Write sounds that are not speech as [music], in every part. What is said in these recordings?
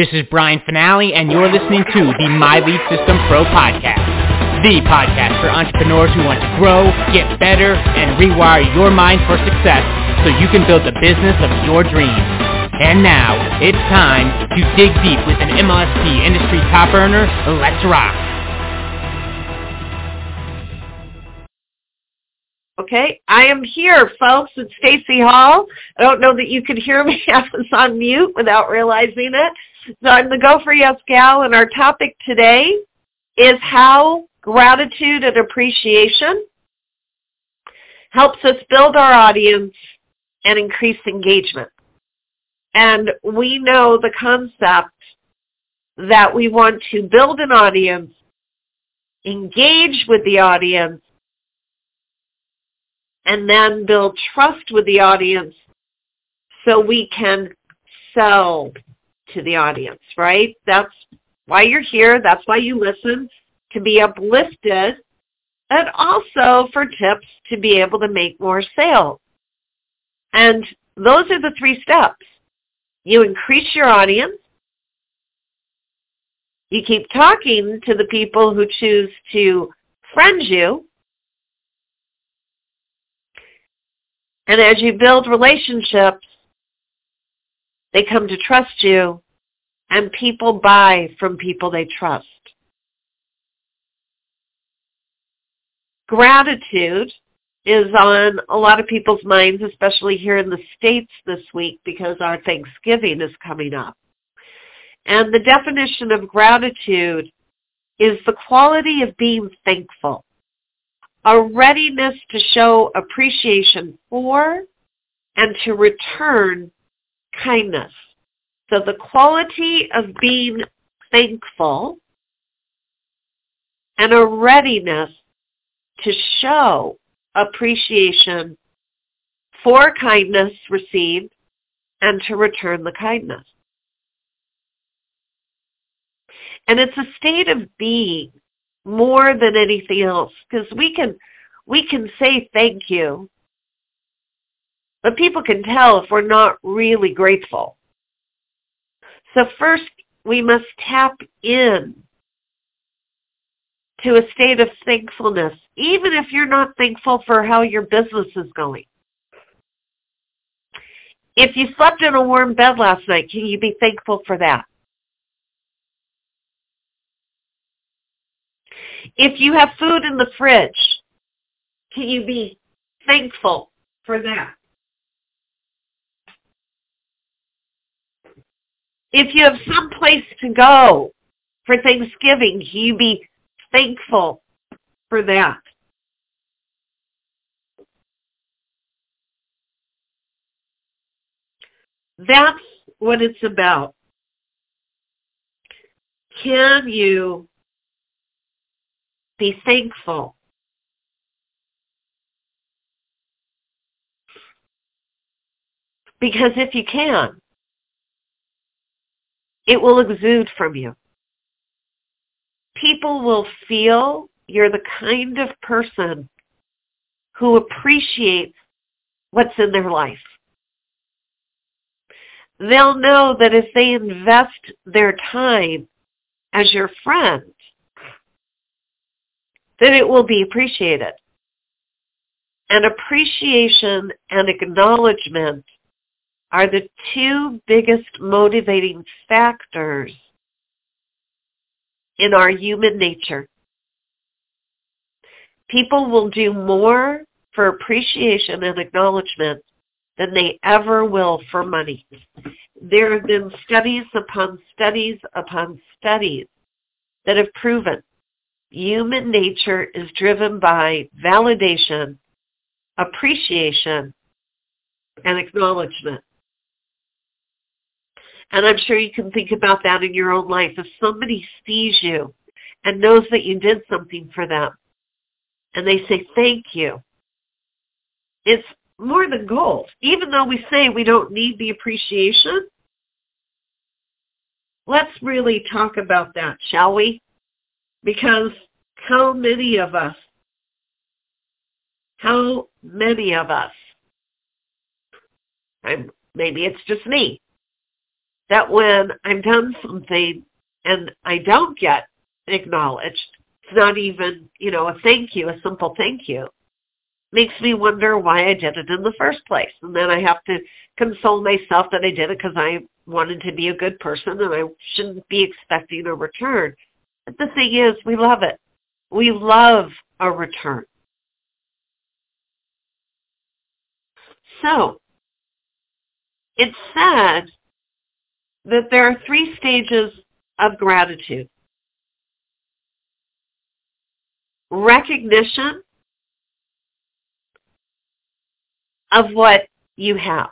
This is Brian Fanale, and you're listening to the My Lead System Pro podcast, the podcast for entrepreneurs who want to grow, get better, and rewire your mind for success so you can build the business of your dreams. And now, it's time to dig deep with an MLSP industry top earner. Let's rock. Okay, I am here, folks. It's Stacey Hall. I don't know that you could hear me. [laughs] I was on mute without realizing it. So I'm the Go for Yes gal, and our topic today is how gratitude and appreciation helps us build our audience and increase engagement. And we know the concept that we want to build an audience, engage with the audience, and then build trust with the audience so we can sell to the audience, right? That's why you're here. That's why you listen, to be uplifted, and also for tips to be able to make more sales. And those are the three steps. You increase your audience. You keep talking to the people who choose to friend you. And as you build relationships, they come to trust you, and people buy from people they trust. Gratitude is on a lot of people's minds, especially here in the States this week because our Thanksgiving is coming up. And the definition of gratitude is the quality of being thankful, a readiness to show appreciation for and to return kindness. So the quality of being thankful and a readiness to show appreciation for kindness received and to return the kindness. And it's a state of being more than anything else because we can we can say thank you but people can tell if we're not really grateful. So first, we must tap in to a state of thankfulness, even if you're not thankful for how your business is going. If you slept in a warm bed last night, can you be thankful for that? If you have food in the fridge, can you be thankful for that? If you have some place to go for Thanksgiving, you be thankful for that. That's what it's about. Can you be thankful? Because if you can, it will exude from you. People will feel you're the kind of person who appreciates what's in their life. They'll know that if they invest their time as your friend, then it will be appreciated. And appreciation and acknowledgement are the two biggest motivating factors in our human nature. People will do more for appreciation and acknowledgement than they ever will for money. There have been studies upon studies upon studies that have proven human nature is driven by validation, appreciation, and acknowledgement. And I'm sure you can think about that in your own life. If somebody sees you and knows that you did something for them and they say thank you, it's more than gold. Even though we say we don't need the appreciation, let's really talk about that, shall we? Because how many of us, how many of us, i maybe it's just me, that when I've done something and I don't get acknowledged, it's not even, you know, a thank you, a simple thank you, makes me wonder why I did it in the first place. And then I have to console myself that I did it because I wanted to be a good person and I shouldn't be expecting a return. But the thing is, we love it. We love a return. So, it said that there are three stages of gratitude. Recognition of what you have.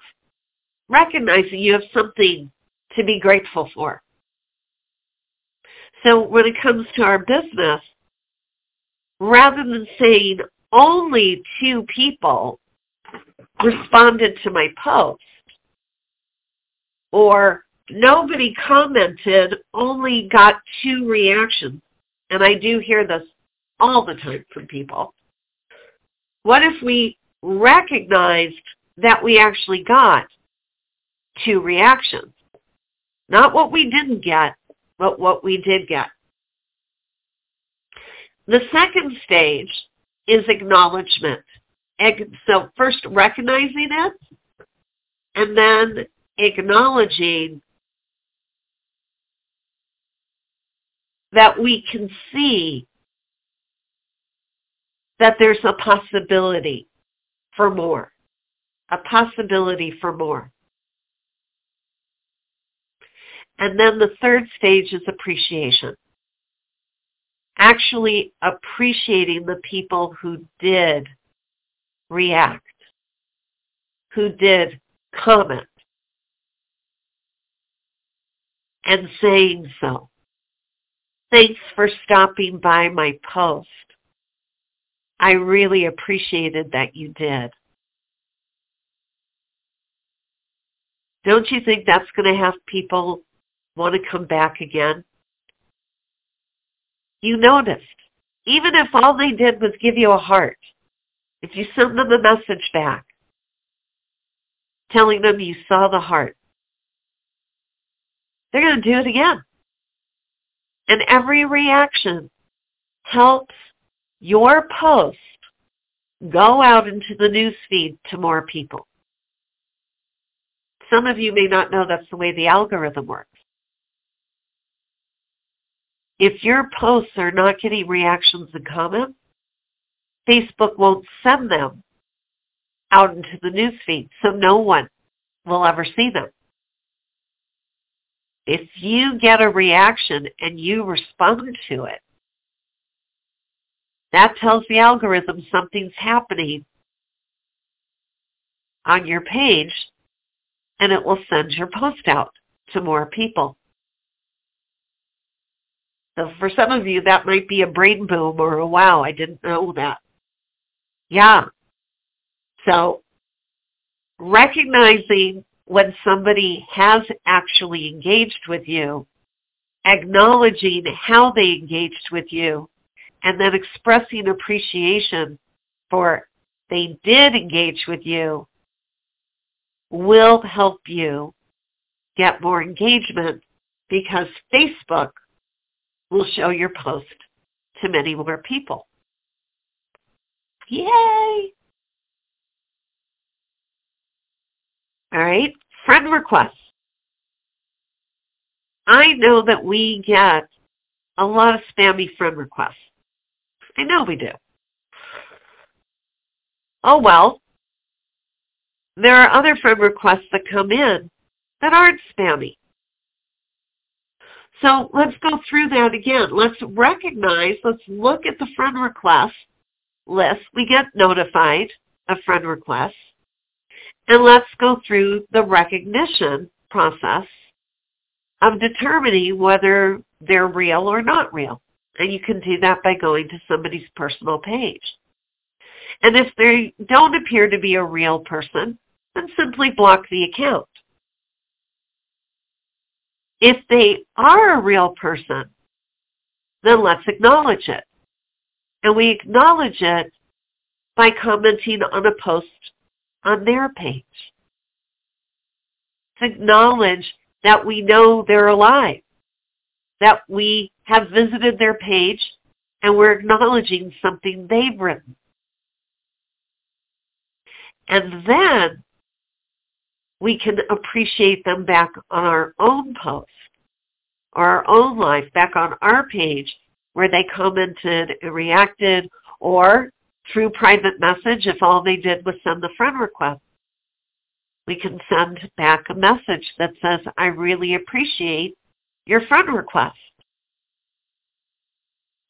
Recognizing you have something to be grateful for. So when it comes to our business, rather than saying only two people responded to my post or nobody commented, only got two reactions, and I do hear this all the time from people. What if we recognized that we actually got two reactions? Not what we didn't get, but what we did get. The second stage is acknowledgement. So first recognizing it, and then acknowledging that we can see that there's a possibility for more, a possibility for more. And then the third stage is appreciation. Actually appreciating the people who did react, who did comment, and saying so. Thanks for stopping by my post. I really appreciated that you did. Don't you think that's going to have people want to come back again? You noticed. Even if all they did was give you a heart, if you send them a message back, telling them you saw the heart, they're going to do it again. And every reaction helps your post go out into the news feed to more people. Some of you may not know that's the way the algorithm works. If your posts are not getting reactions and comments, Facebook won't send them out into the news feed, so no one will ever see them. If you get a reaction and you respond to it, that tells the algorithm something's happening on your page and it will send your post out to more people. So for some of you, that might be a brain boom or a wow, I didn't know that. Yeah. So recognizing when somebody has actually engaged with you, acknowledging how they engaged with you, and then expressing appreciation for they did engage with you will help you get more engagement because Facebook will show your post to many more people. Yay! All right, friend requests. I know that we get a lot of spammy friend requests. I know we do. Oh well, there are other friend requests that come in that aren't spammy. So let's go through that again. Let's recognize, let's look at the friend request list. We get notified of friend requests. And let's go through the recognition process of determining whether they're real or not real. And you can do that by going to somebody's personal page. And if they don't appear to be a real person, then simply block the account. If they are a real person, then let's acknowledge it. And we acknowledge it by commenting on a post on their page. To acknowledge that we know they're alive, that we have visited their page and we're acknowledging something they've written. And then we can appreciate them back on our own post or our own life, back on our page where they commented and reacted or through private message if all they did was send the friend request. We can send back a message that says, I really appreciate your friend request.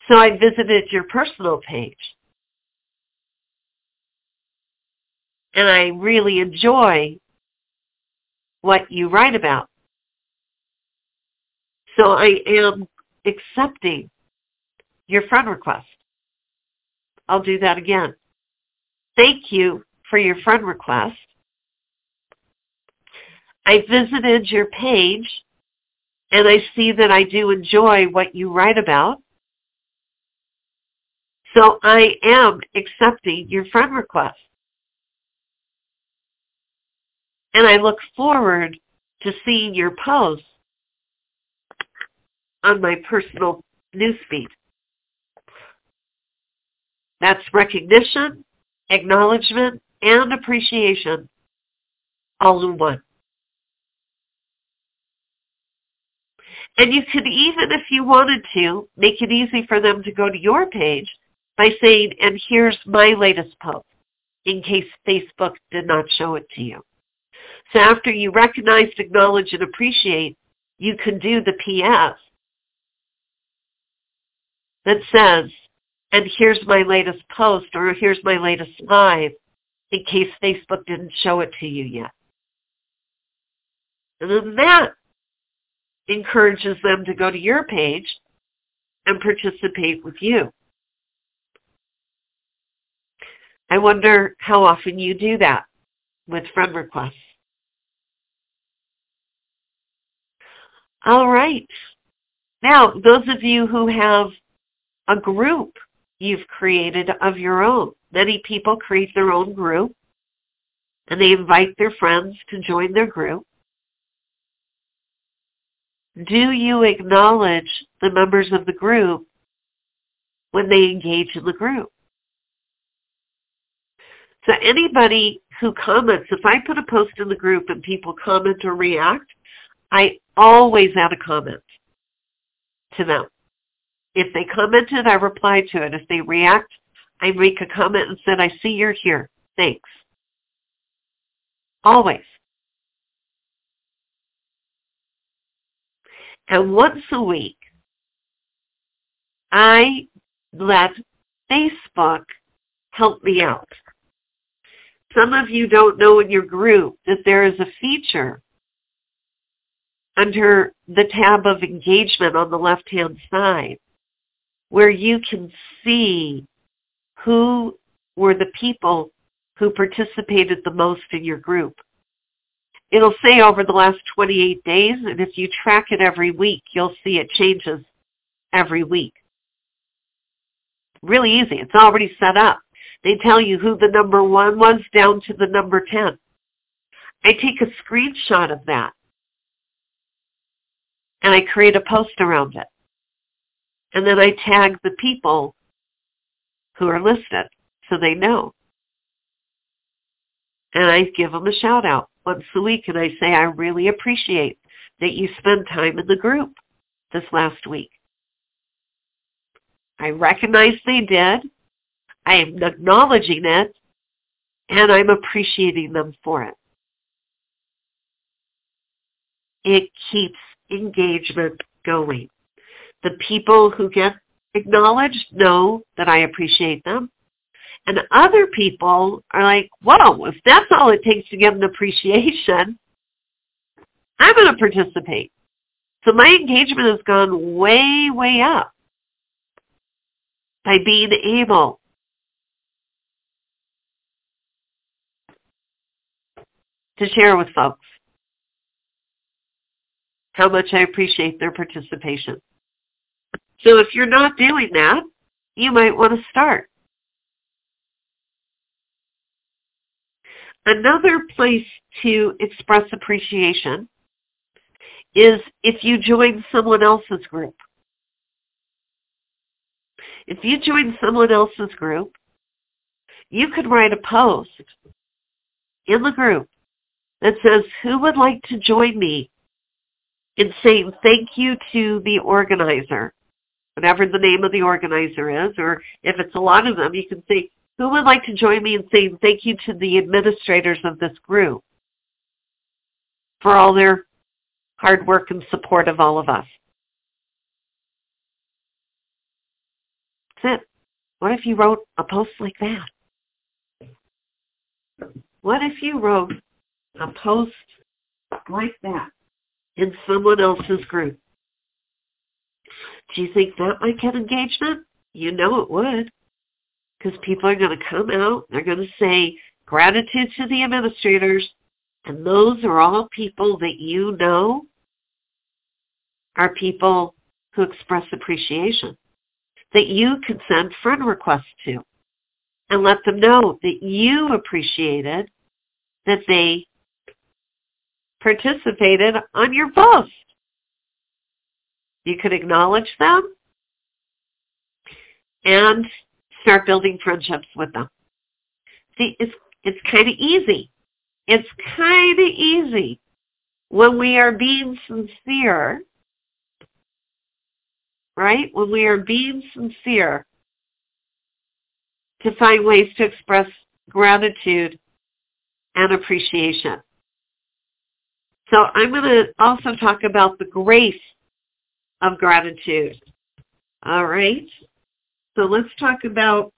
So I visited your personal page. And I really enjoy what you write about. So I am accepting your friend request. I'll do that again. Thank you for your friend request. I visited your page and I see that I do enjoy what you write about. So I am accepting your friend request. And I look forward to seeing your posts on my personal newsfeed. That's recognition, acknowledgement, and appreciation all in one. And you could even, if you wanted to, make it easy for them to go to your page by saying, and here's my latest post, in case Facebook did not show it to you. So after you recognize, acknowledge, and appreciate, you can do the PS that says, and here's my latest post or here's my latest live in case Facebook didn't show it to you yet. And then that encourages them to go to your page and participate with you. I wonder how often you do that with friend requests. All right. Now, those of you who have a group you've created of your own. Many people create their own group and they invite their friends to join their group. Do you acknowledge the members of the group when they engage in the group? So anybody who comments, if I put a post in the group and people comment or react, I always add a comment to them. If they commented, I reply to it. If they react, I make a comment and said, I see you're here. Thanks. Always. And once a week, I let Facebook help me out. Some of you don't know in your group that there is a feature under the tab of engagement on the left-hand side where you can see who were the people who participated the most in your group. It'll say over the last 28 days, and if you track it every week, you'll see it changes every week. Really easy. It's already set up. They tell you who the number one was down to the number 10. I take a screenshot of that and I create a post around it. And then I tag the people who are listed so they know. And I give them a shout out once a week and I say, I really appreciate that you spend time in the group this last week. I recognize they did. I am acknowledging it and I'm appreciating them for it. It keeps engagement going. The people who get acknowledged know that I appreciate them. And other people are like, whoa, if that's all it takes to get an appreciation, I'm going to participate. So my engagement has gone way, way up by being able to share with folks how much I appreciate their participation. So if you're not doing that, you might want to start. Another place to express appreciation is if you join someone else's group. If you join someone else's group, you could write a post in the group that says, who would like to join me in saying thank you to the organizer, whatever the name of the organizer is, or if it's a lot of them, you can say, who would like to join me in saying thank you to the administrators of this group for all their hard work and support of all of us? That's it. What if you wrote a post like that? What if you wrote a post like that in someone else's group? Do you think that might get engagement? You know it would. Because people are going to come out, they're going to say gratitude to the administrators, and those are all people that you know are people who express appreciation that you can send friend requests to and let them know that you appreciated that they participated on your post. You could acknowledge them and start building friendships with them. See, it's it's kind of easy. It's kind of easy when we are being sincere, right? When we are being sincere to find ways to express gratitude and appreciation. So I'm going to also talk about the grace of gratitude. All right. So let's talk about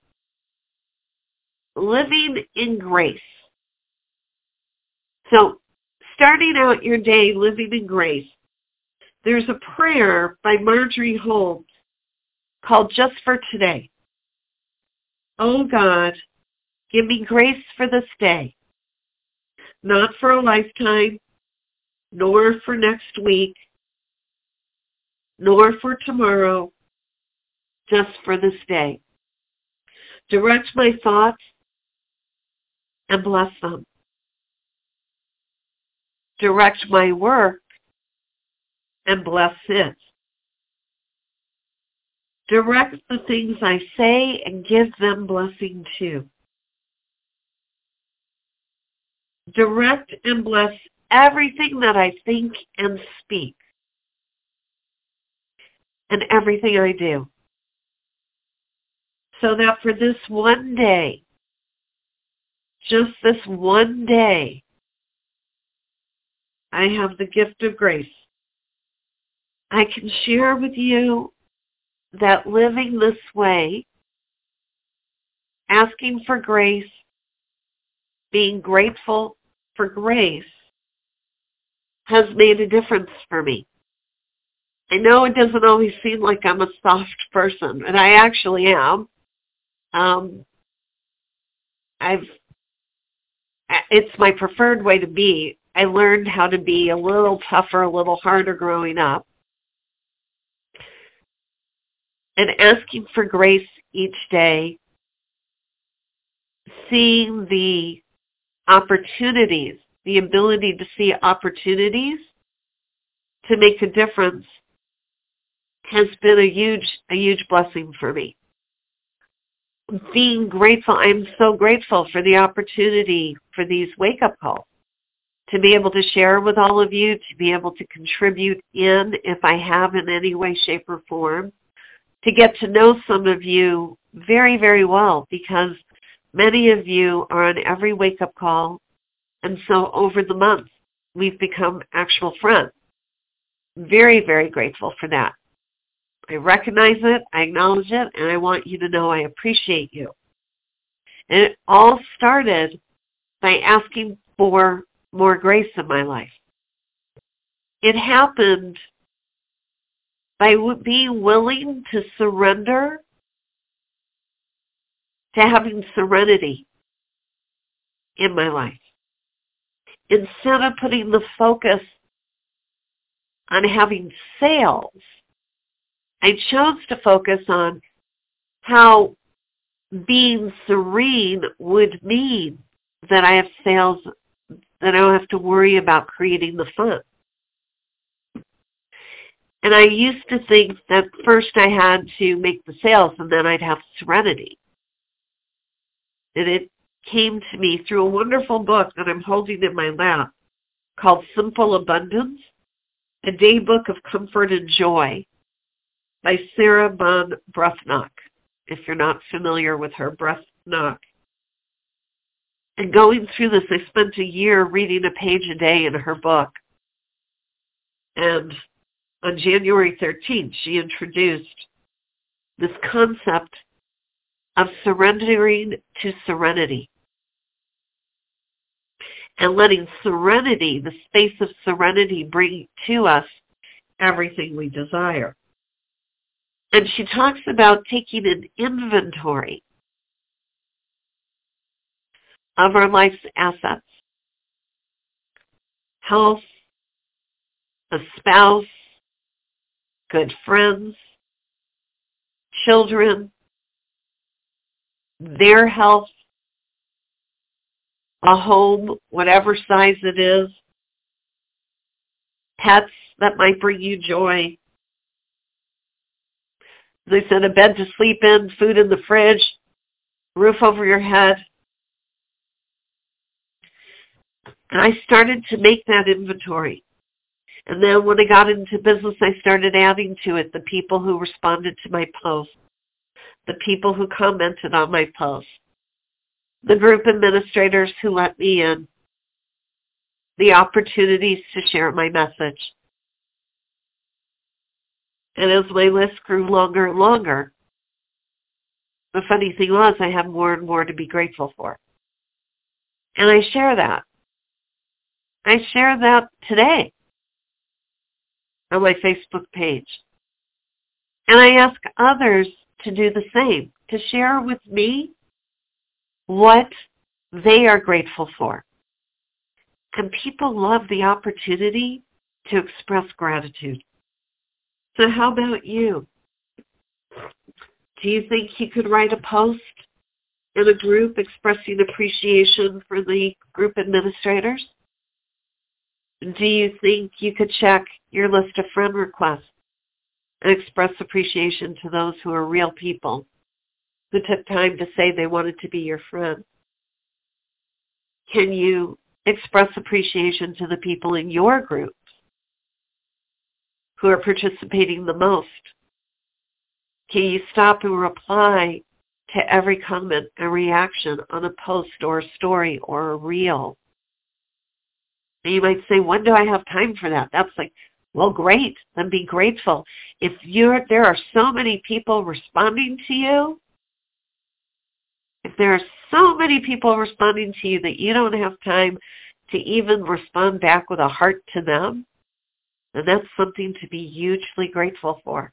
living in grace. So starting out your day living in grace, there's a prayer by Marjorie Holmes called Just for Today. Oh God, give me grace for this day, not for a lifetime, nor for next week, nor for tomorrow, just for this day. Direct my thoughts and bless them. Direct my work and bless it. Direct the things I say and give them blessing too. Direct and bless everything that I think and speak and everything I do. So that for this one day, just this one day, I have the gift of grace. I can share with you that living this way, asking for grace, being grateful for grace, has made a difference for me. I know it doesn't always seem like I'm a soft person, and I actually am. Um, I've it's my preferred way to be. I learned how to be a little tougher, a little harder growing up. And asking for grace each day, seeing the opportunities, the ability to see opportunities to make a difference has been a huge, a huge blessing for me. Being grateful, I'm so grateful for the opportunity for these wake-up calls, to be able to share with all of you, to be able to contribute in if I have in any way, shape, or form, to get to know some of you very, very well because many of you are on every wake-up call. And so over the months, we've become actual friends. Very, very grateful for that. I recognize it, I acknowledge it, and I want you to know I appreciate you. And it all started by asking for more grace in my life. It happened by being willing to surrender to having serenity in my life. Instead of putting the focus on having sales, I chose to focus on how being serene would mean that I have sales, that I don't have to worry about creating the fund. And I used to think that first I had to make the sales and then I'd have serenity. And it came to me through a wonderful book that I'm holding in my lap called Simple Abundance, a day book of comfort and joy by Sarah Ban Breathnach, if you're not familiar with her, Breathnach. And going through this, I spent a year reading a page a day in her book. And on January 13th, she introduced this concept of surrendering to serenity and letting serenity, the space of serenity, bring to us everything we desire. And she talks about taking an inventory of our life's assets. Health, a spouse, good friends, children, their health, a home, whatever size it is, pets that might bring you joy. They said a bed to sleep in, food in the fridge, roof over your head. And I started to make that inventory. And then when I got into business, I started adding to it the people who responded to my posts, the people who commented on my posts, the group administrators who let me in, the opportunities to share my message. And as my list grew longer and longer, the funny thing was I have more and more to be grateful for. And I share that. I share that today on my Facebook page. And I ask others to do the same, to share with me what they are grateful for. And people love the opportunity to express gratitude. So how about you? Do you think you could write a post in a group expressing appreciation for the group administrators? Do you think you could check your list of friend requests and express appreciation to those who are real people who took time to say they wanted to be your friend? Can you express appreciation to the people in your group who are participating the most? Can you stop and reply to every comment and reaction on a post or a story or a reel? And you might say, when do I have time for that? That's like, well, great. Then be grateful. If you're, there are so many people responding to you, if there are so many people responding to you that you don't have time to even respond back with a heart to them, then that's something to be hugely grateful for.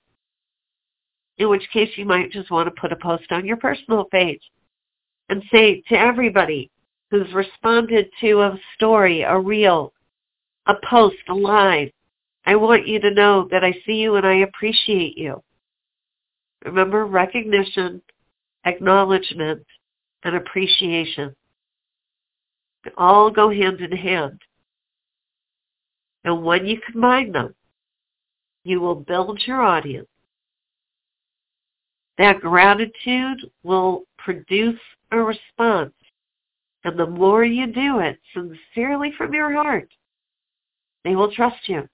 In which case you might just want to put a post on your personal page and say to everybody, who's responded to a story, a reel, a post, a live. I want you to know that I see you and I appreciate you. Remember recognition, acknowledgement, and appreciation. All go hand in hand. And when you combine them, you will build your audience. That gratitude will produce a response and the more you do it sincerely from your heart, they will trust you.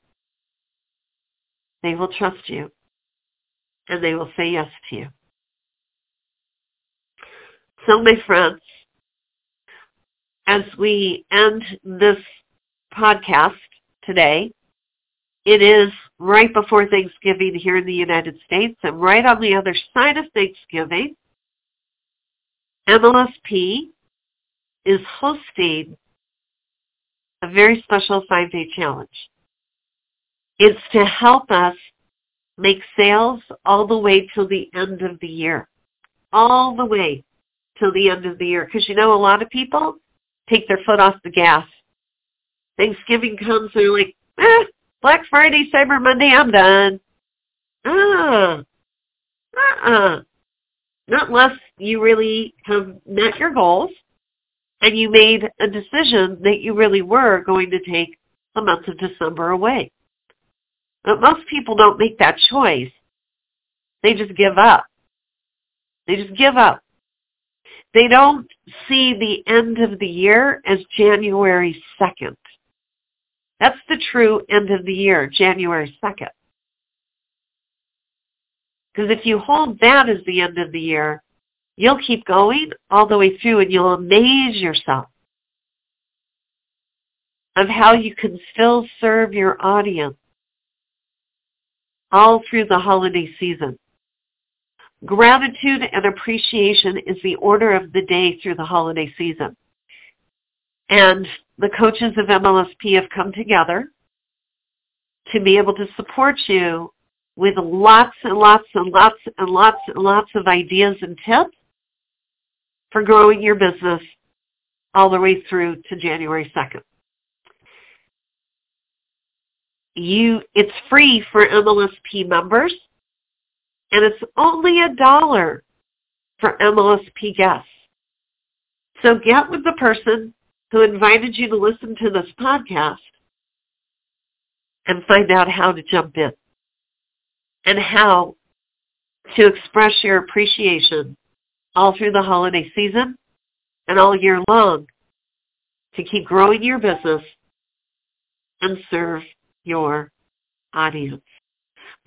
They will trust you. And they will say yes to you. So my friends, as we end this podcast today, it is right before Thanksgiving here in the United States and right on the other side of Thanksgiving. MLSP is hosting a very special five-day challenge. It's to help us make sales all the way till the end of the year. All the way till the end of the year. Because you know a lot of people take their foot off the gas. Thanksgiving comes, and they're like, eh, Black Friday, Cyber Monday, I'm done. Ah, uh-uh. Not unless you really have met your goals and you made a decision that you really were going to take the month of December away. But most people don't make that choice. They just give up. They just give up. They don't see the end of the year as January 2nd. That's the true end of the year, January 2nd. Because if you hold that as the end of the year, you'll keep going all the way through and you'll amaze yourself of how you can still serve your audience all through the holiday season. Gratitude and appreciation is the order of the day through the holiday season. And the coaches of MLSP have come together to be able to support you with lots and lots and lots and lots and lots of ideas and tips for growing your business all the way through to January 2nd. You, it's free for MLSP members and it's only a dollar for MLSP guests. So get with the person who invited you to listen to this podcast and find out how to jump in and how to express your appreciation all through the holiday season and all year long to keep growing your business and serve your audience.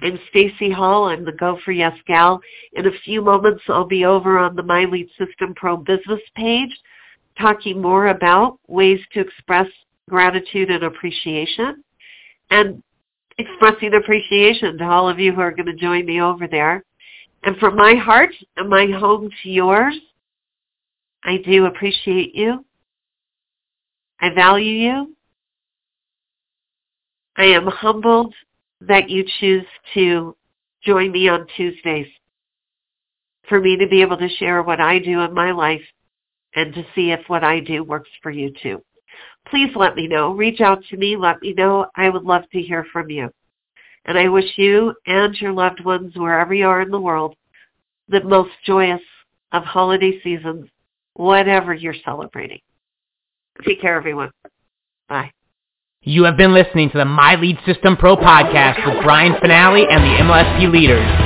I'm Stacey Hall. I'm the Go for Yes gal. In a few moments, I'll be over on the My Lead System Pro business page talking more about ways to express gratitude and appreciation and expressing appreciation to all of you who are going to join me over there. And from my heart and my home to yours, I do appreciate you. I value you. I am humbled that you choose to join me on Tuesdays for me to be able to share what I do in my life and to see if what I do works for you too. Please let me know. Reach out to me. Let me know. I would love to hear from you. And I wish you and your loved ones, wherever you are in the world, the most joyous of holiday seasons, whatever you're celebrating. Take care, everyone. Bye. You have been listening to the My Lead System Pro podcast with Brian Fanale and the MLSP leaders.